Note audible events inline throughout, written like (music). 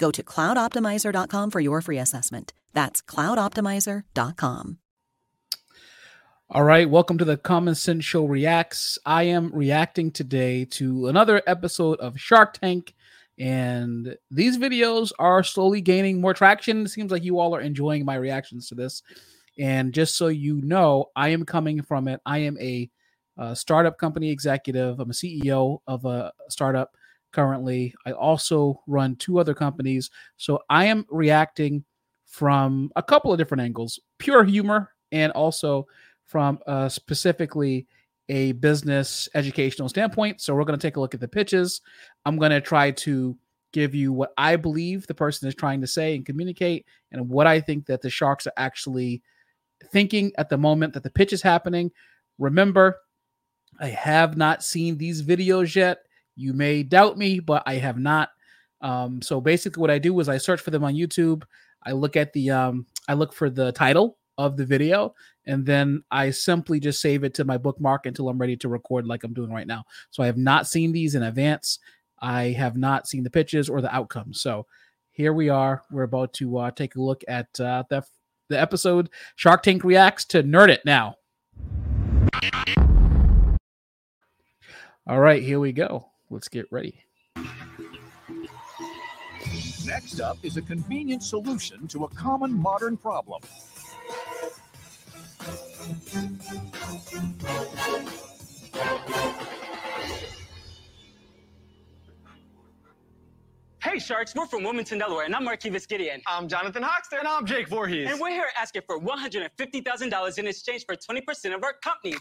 Go to cloudoptimizer.com for your free assessment. That's cloudoptimizer.com. All right, welcome to the Common Cents Show Reacts. I am reacting today to another episode of Shark Tank, and these videos are slowly gaining more traction. It seems like you all are enjoying my reactions to this. And just so you know, I am coming from it. I am a, uh startup company executive. I'm a CEO of a startup currently. I also run two other companies. So I am reacting from a couple of different angles pure humor and also from uh, specifically a business educational standpoint. So we're going to take a look at the pitches. I'm going to try to give you what I believe the person is trying to say and communicate, and what I think that the Sharks are actually thinking at the moment that the pitch is happening. Remember, I have not seen these videos yet. You may doubt me, but I have not. Um, so basically, what I do is I search for them on YouTube. I look at the um, I look for the title of the video, and then I simply just save it to my bookmark until I'm ready to record, like I'm doing right now. So I have not seen these in advance. I have not seen the pitches or the outcomes. So here we are. We're about to uh, take a look at uh, the the episode. Shark Tank reacts to Nerdit now. All right, here we go. Let's get ready. Next up is a convenient solution to a common modern problem. Hey Sharks, we're from Wilmington, Delaware, and I'm Marquis Gideon. I'm Jonathan Hoxton. And I'm Jake Voorhees. And we're here asking for $150,000 in exchange for 20% of our company.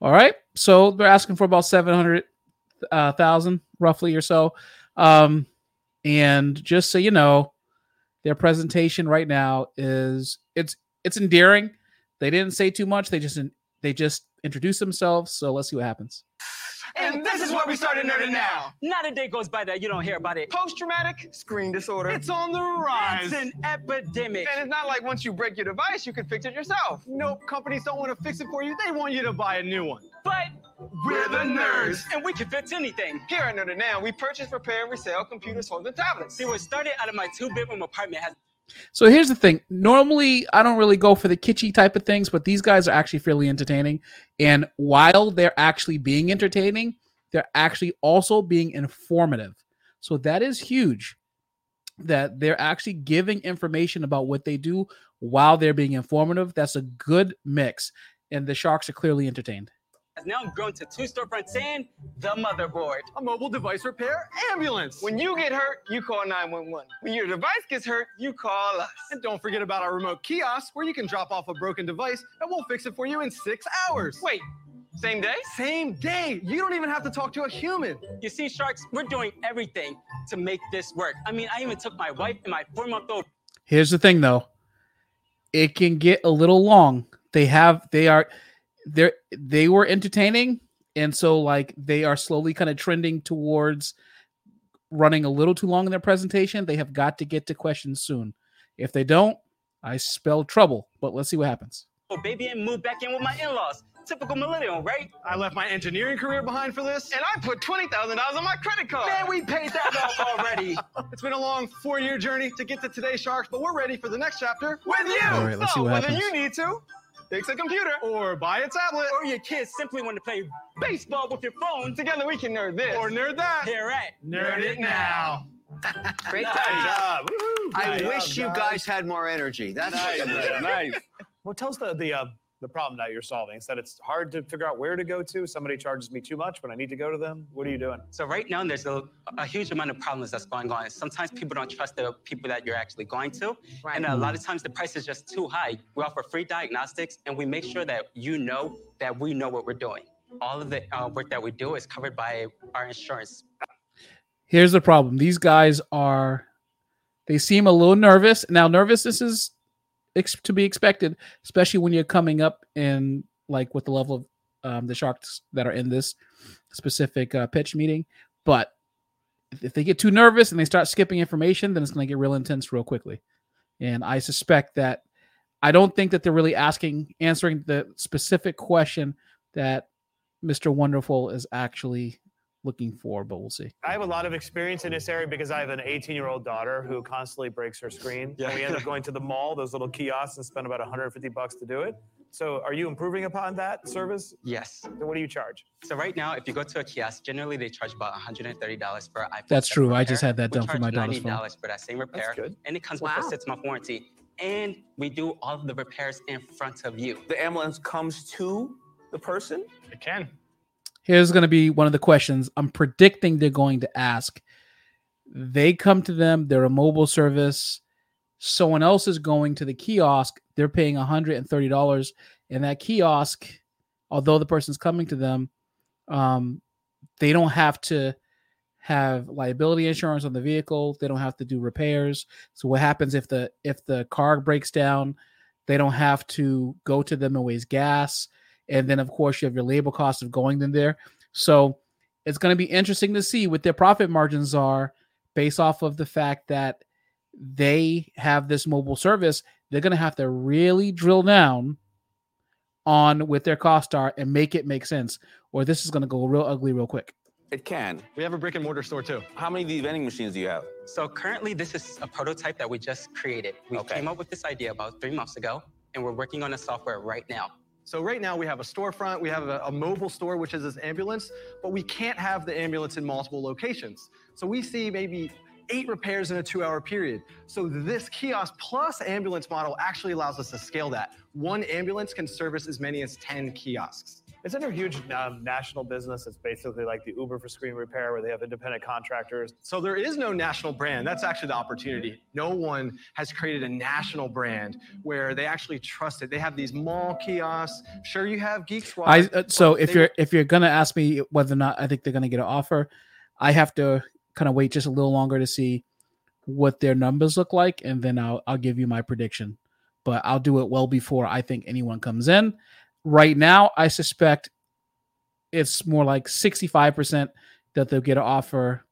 All right. So they're asking for about 700,000 roughly or so. Um, and just so you know, their presentation right now is it's it's endearing. They didn't say too much. They just they just introduced themselves. So let's see what happens. And this is where we started nerding now. Not a day goes by that you don't hear about it. Post-traumatic screen disorder. It's on the rise. It's an epidemic. And it's not like once you break your device, you can fix it yourself. Nope, companies don't want to fix it for you. They want you to buy a new one. But We're the nerds. and we can fix anything. Here at Nerd Now, we purchase, repair, and resell computers, phones, and tablets. See, what started out of my two-bedroom apartment has So here's the thing. Normally, I don't really go for the kitschy type of things, but these guys are actually fairly entertaining. And while they're actually being entertaining, they're actually also being informative. So that is huge that they're actually giving information about what they do while they're being informative. That's a good mix. And the Sharks are clearly entertained. Has now grown to two storefronts and the motherboard. A mobile device repair ambulance. When you get hurt, you call 911. When your device gets hurt, you call us. And don't forget about our remote kiosk where you can drop off a broken device and we'll fix it for you in six hours. Wait, same day? Same day. You don't even have to talk to a human. You see, Sharks, we're doing everything to make this work. I mean, I even took my wife and my four-month-old Here's the thing though. It can get a little long. They have they are they're they were entertaining and so like they are slowly kind of trending towards running a little too long in their presentation. They have got to get to questions soon. If they don't, I spell trouble, but let's see what happens. Oh, baby, and moved back in with my in-laws. Typical millennial, right? I left my engineering career behind for this, and I put twenty thousand dollars on my credit card. Man, we paid that off already. (laughs) It's been a long four-year journey to get to today's Sharks, but we're ready for the next chapter with you. All right, let's so see what oh, whether happens. you need to fix a computer or buy a tablet, or your kids simply want to play baseball with your phone. together we can nerd this or nerd that. Here at Nerdit now. Great Nice time. job. I Nice wish job, you guys had more energy. That's nice. Well, tell us the the uh, the problem that you're solving. It's that it's hard to figure out where to go to. Somebody charges me too much when I need to go to them. What are you doing? So right now, there's a, a huge amount of problems that's going on. Sometimes people don't trust the people that you're actually going to, and a lot of times the price is just too high. We offer free diagnostics, and we make sure that you know that we know what we're doing. All of the uh, work that we do is covered by our insurance. Here's the problem. These guys are they seem a little nervous. Now nervousness is ex- to be expected, especially when you're coming up in like with the level of um, the sharks that are in this specific uh, pitch meeting. But if- they get too nervous and they start skipping information, then it's going to get real intense real quickly. And I suspect that I don't think that they're really asking answering the specific question that Mr. Wonderful is actually looking for, but we'll see. I have a lot of experience in this area because I have an 18 year old daughter who constantly breaks her screen. Yeah. And we end up going to the mall, those little kiosks, and spend about 150 bucks to do it. So, are you improving upon that service? Yes. Then what do you charge? So right now, if you go to a kiosk, generally they charge about $130 for an iPhone. That's 7 true. I just had that We done for my daughter's phone. $90 for that same repair, That's good. and it comes with a six-month warranty. And we do all of the repairs in front of you. The ambulance comes to the person. It can. Here's going to be one of the questions I'm predicting they're going to ask. They come to them, they're a mobile service. Someone else is going to the kiosk, they're paying $130. And that kiosk, although the person's coming to them, um, they don't have to have liability insurance on the vehicle. They don't have to do repairs. So what happens if the if the car breaks down, they don't have to go to them and waste gas. And then of course you have your labor cost of going in there. So it's going to be interesting to see what their profit margins are based off of the fact that they have this mobile service. They're going to have to really drill down on what their costs are and make it make sense, or this is going to go real ugly real quick. It can. We have a brick and mortar store too. How many of these vending machines do you have? So currently, this is a prototype that we just created. We Okay. came up with this idea about three months ago, and we're working on the software right now. So right now we have a storefront, we have a, a mobile store, which is this ambulance, but we can't have the ambulance in multiple locations. So we see maybe eight repairs in a two-hour period. So this kiosk plus ambulance model actually allows us to scale that. One ambulance can service as many as 10 kiosks. Isn't a huge um, national business It's basically like the Uber for screen repair where they have independent contractors? So there is no national brand. That's actually the opportunity. No one has created a national brand where they actually trust it. They have these mall kiosks. Sure, you have Geek Squad. I uh, so if they- you're if you're gonna ask me whether or not I think they're gonna get an offer, I have to kind of wait just a little longer to see what their numbers look like, and then I'll I'll give you my prediction. But I'll do it well before I think anyone comes in. Right now, I suspect it's more like 65% that they'll get an offer.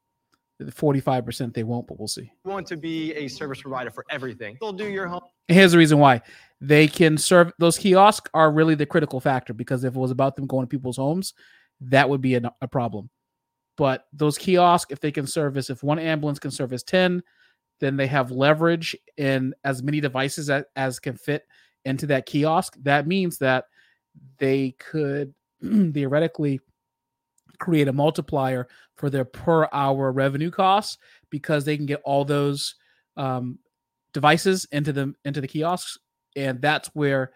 45% they won't, but we'll see. You want to be a service provider for everything. They'll do your home. Here's the reason why they can serve those kiosks are really the critical factor because if it was about them going to people's homes, that would be a, a problem. But those kiosks, if they can service, if one ambulance can service 10, then they have leverage in as many devices as, as can fit into that kiosk. That means that they could (clears throat) theoretically create a multiplier for their per hour revenue costs because they can get all those um, devices into the into the kiosks, and that's where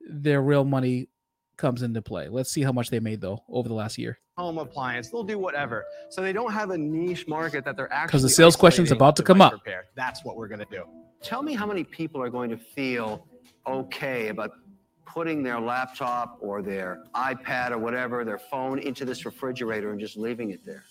their real money comes into play. Let's see how much they made though over the last year. home appliance. They'll do whatever. So they don't have a niche market that they're actually. Because the sales question's isolating about to come up. Repair. That's what we're gonna do. Tell me how many people are going to feel okay about putting their laptop or their iPad or whatever, their phone into this refrigerator and just leaving it there.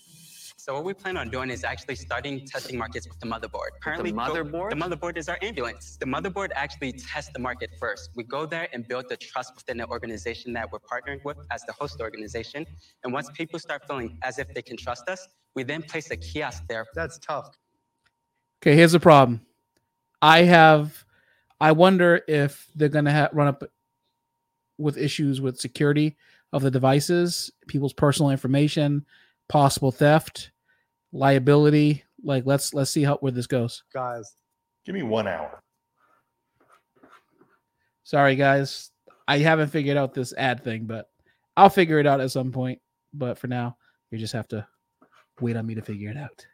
So what we plan on doing is actually starting testing markets with the motherboard. Currently, go- motherboard? the motherboard is our ambulance. The motherboard actually tests the market first. We go there and build the trust within the organization that we're partnering with as the host organization. And once people start feeling as if they can trust us, we then place a kiosk there. That's tough. Okay, here's the problem. I have I wonder if they're going to ha- run up with issues with security of the devices, people's personal information, possible theft, liability. Like let's let's see how where this goes. Guys, give me one hour. Sorry guys, I haven't figured out this ad thing, but I'll figure it out at some point. But for now, you just have to wait on me to figure it out.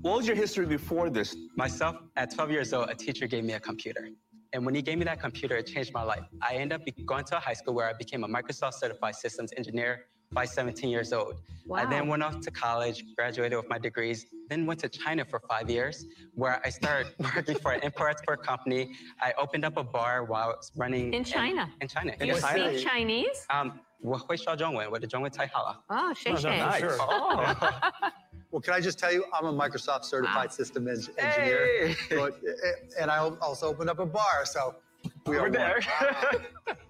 What was your history before this? Myself, at 12 years old, a teacher gave me a computer. And when he gave me that computer, it changed my life. I ended up be- going to a high school where I became a Microsoft certified systems engineer by 17 years old. I then Wow. went off to college, graduated with my degrees, then went to China for five years, where I started (laughs) working for an import-export company. I opened up a bar while I was running In China? In China. You speak Chinese? Um, 我会说中文，我的中文太好了。 Oh, shay Oh, shay. nice. (laughs) Oh. (laughs) Well, can I just tell you, I'm a Microsoft certified ah. system en- engineer, so it- it- and I also opened up a bar. So we are Over there. one. (laughs)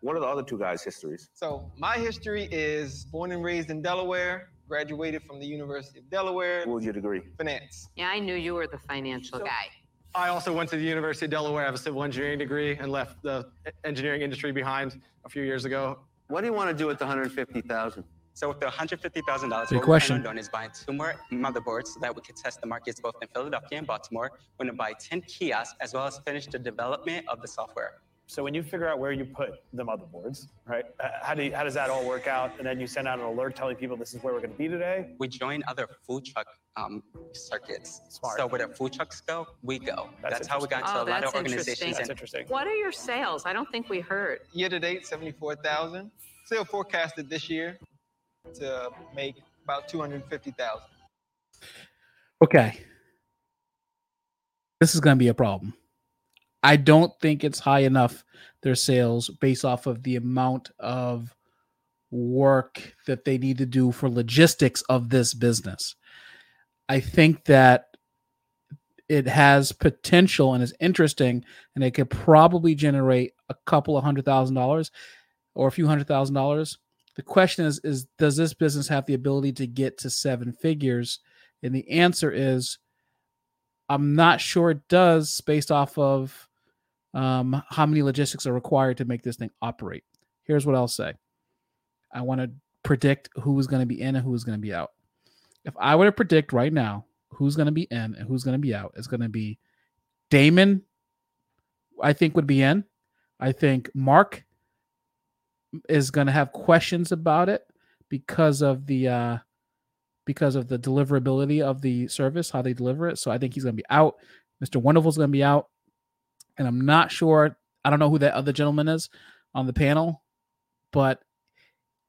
What are the other two guys' histories? So my history is born and raised in Delaware, graduated from the University of Delaware. What was your degree? Finance. Yeah, I knew you were the financial guy. I also went to the University of Delaware. I have a civil engineering degree and left the engineering industry behind a few years ago. What do you want to do with the 150,000? So with the $150,000, what Good we're question. planning on doing is buying two more motherboards so that we can test the markets both in Philadelphia and Baltimore. We're going to buy 10 kiosks as well as finish the development of the software. So when you figure out where you put the motherboards, right? uh, How do you, how does that all work out? And then you send out an alert telling people this is where we're going to be today. We join other food truck um, circuits. Smart. So where the food trucks go, we go. That's That's, how we got into Oh, a lot of organizations. interesting. That's interesting. What are your sales? I don't think we heard. Year to date, 74,000. Still forecasted this year to make about 250,000. Okay. This is going to be a problem. I don't think it's high enough their sales based off of the amount of work that they need to do for logistics of this business. I think that it has potential and is interesting and it could probably generate a couple of hundred thousand dollars or a few hundred thousand dollars. The question is is does this business have the ability to get to seven figures? And the answer is I'm not sure it does based off of um, how many logistics are required to make this thing operate. Here's what I'll say I want to predict who's going to be in and who's going to be out. If I were to predict right now who's going to be in and who's going to be out, it's going to be Daymond, I think, would be in. I think Mark is going to have questions about it because of the uh because of the deliverability of the service, how they deliver it. So I think he's going to be out. Mr. Wonderful's going to be out, and I'm not sure. I don't know who that other gentleman is on the panel, but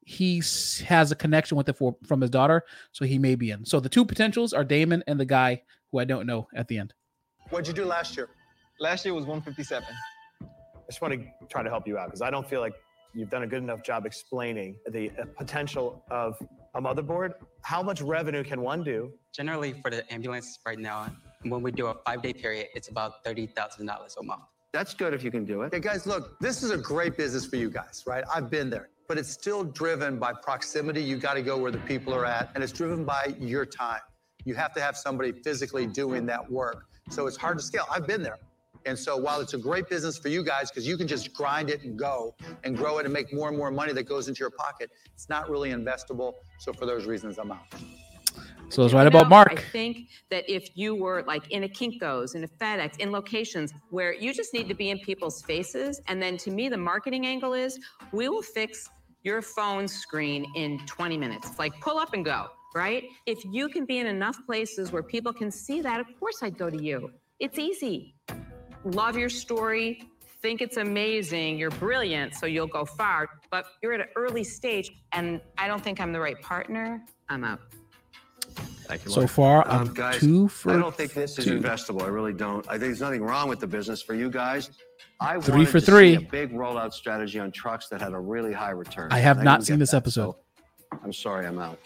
he has a connection with it for, from his daughter, so he may be in. So the two potentials are Daymond and the guy who I don't know at the end. What'd you do last year? Last year was 157. I just want to try to help you out because I don't feel like you've done a good enough job explaining the uh, potential of a motherboard. How much revenue can one do? Generally, for the ambulance right now, when we do a five day period, it's about $30,000 a month. That's good if you can do it. Okay, guys, look, this is a great business for you guys, right? I've been there, but it's still driven by proximity. You got to go where the people are at, and it's driven by your time. You have to have somebody physically doing that work. So it's hard to scale. I've been there. And so while it's a great business for you guys, because you can just grind it and go and grow it and make more and more money that goes into your pocket, it's not really investable. So for those reasons, I'm out. So it's right about Mark. I think that if you were like in a Kinko's, in a FedEx, in locations where you just need to be in people's faces, and then to me, the marketing angle is we will fix your phone screen in 20 minutes. Like pull up and go, right? If you can be in enough places where people can see that, of course I'd go to you. It's easy. Love your story. Think it's amazing. You're brilliant, so you'll go far. But you're at an early stage, and I don't think I'm the right partner. I'm out. Thank you, So Laura. far, Um, I'm guys, two for I don't think this is two. investable. I really don't. I think there's nothing wrong with the business for you guys. I Three wanted for to three. See a big rollout strategy on trucks that had a really high return. I have not didn't seen this that, episode. so I'm sorry, I'm out.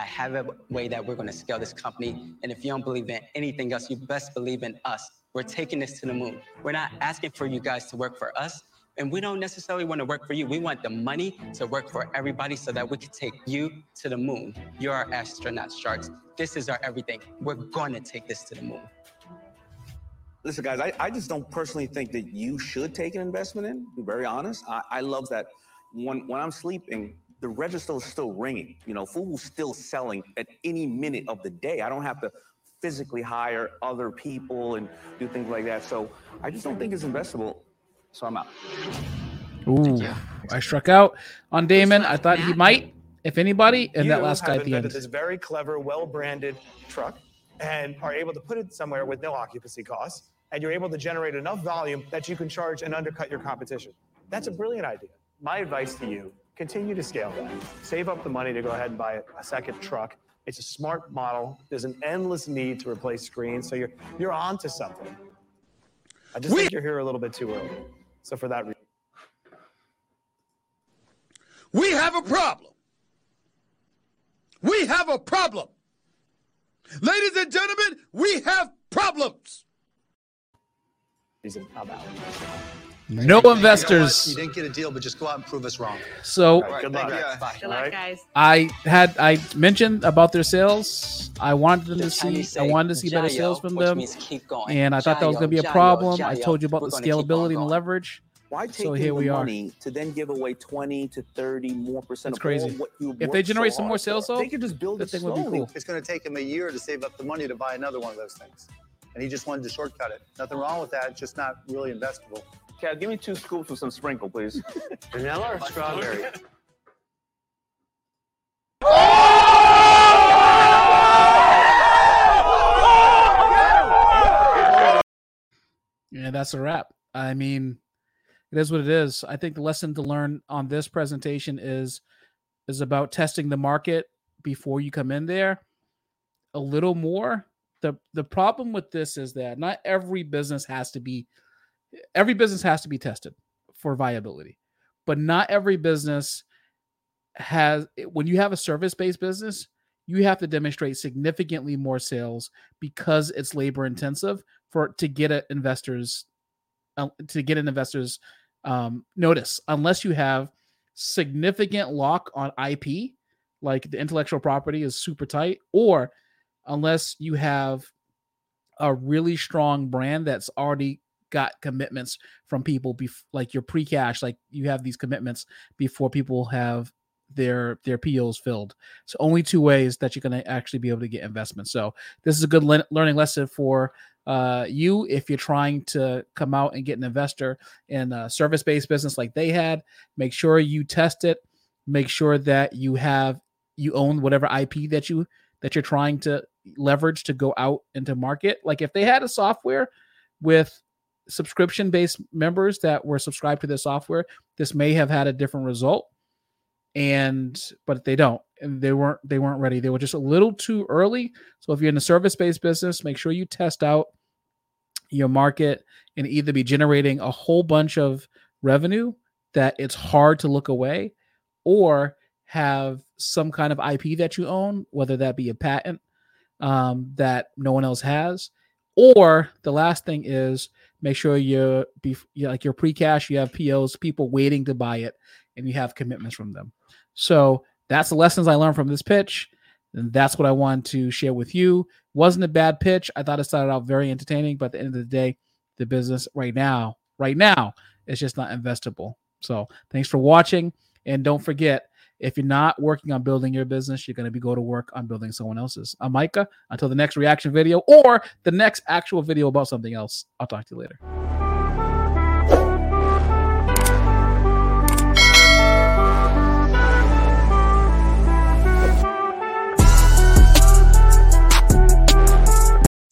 I have a way that we're going to scale this company. And if you don't believe in anything else, you best believe in us. We're taking this to the moon. We're not asking for you guys to work for us. And we don't necessarily want to work for you. We want the money to work for everybody so that we can take you to the moon. You're our astronaut sharks. This is our everything. We're going to take this to the moon. Listen, guys, I, I just don't personally think that you should take an investment in, to be very honest. I, I love that when, when I'm sleeping, the register is still ringing. You know, food is still selling at any minute of the day. I don't have to physically hire other people and do things like that. So I just don't think it's investable. So I'm out. Ooh, I struck out on Daymond. I thought he might, if anybody, and you that last guy have at the end. invented this very clever, well-branded truck, and are able to put it somewhere with no occupancy costs, and you're able to generate enough volume that you can charge and undercut your competition. That's a brilliant idea. My advice to you: continue to scale that. Save up the money to go ahead and buy a second truck. It's a smart model. There's an endless need to replace screens, so you're you're on to something. I just think you're here a little bit too early. So for that reason. We have a problem. We have a problem. Ladies and gentlemen, we have problems. I'm out. No investors. You didn't get a deal, but just go out and prove us wrong. So good luck. Good luck, guys. I had I mentioned about their sales. I wanted them to The Chinese see. I wanted to see better sales from them, keep going. and I thought that was going to be a Jayo, problem. I told you about we're the gonna keep on scalability and the leverage. Why take So here the we are. money to then give away 20 to 30 more percent That's of crazy. all what you If they generate so some more sales, though, they could just build that it thing would be slowly. cool. It's going to take him a year to save up the money to buy another one of those things. And he just wanted to shortcut it. Nothing wrong with that. It's just not really investable. Cat, give me two scoops with some sprinkle, please. (laughs) Vanilla or strawberry? Yeah, that's a wrap. I mean, it is what it is. I think the lesson to learn on this presentation is is about testing the market before you come in there a little more. The the problem with this is that not every business has to be every business has to be tested for viability. But not every business has when you have a service-based business, you have to demonstrate significantly more sales because it's labor intensive for to get an investors uh, to get an investors um, notice unless you have significant lock on IP like the intellectual property is super tight or unless you have a really strong brand that's already got commitments from people bef- like your pre-cash like you have these commitments before people have their their POs filled. So only two ways that you're going to actually be able to get investment. So this is a good le- learning lesson for uh, you if you're trying to come out and get an investor in a service-based business like they had. Make sure you test it. Make sure that you have you own whatever IP that you that you're trying to leverage to go out into market. Like if they had a software with subscription based members that were subscribed to the software, this may have had a different result. And but they don't, and they weren't they weren't ready. They were just a little too early. So if you're in a service based business, make sure you test out your market and either be generating a whole bunch of revenue that it's hard to look away, or have some kind of IP that you own, whether that be a patent um, that no one else has, or the last thing is make sure you're, be, you like your pre-cash, you have POs, people waiting to buy it, and you have commitments from them. So that's the lessons I learned from this pitch, and that's what I wanted to share with you. Wasn't a bad pitch. I thought it started out very entertaining, but at the end of the day, the business right now, right now, is just not investable. So thanks for watching, and don't forget if you're not working on building your business, you're going to be go to work on building someone else's. I'm Micah. Until the next reaction video or the next actual video about something else. I'll talk to you later.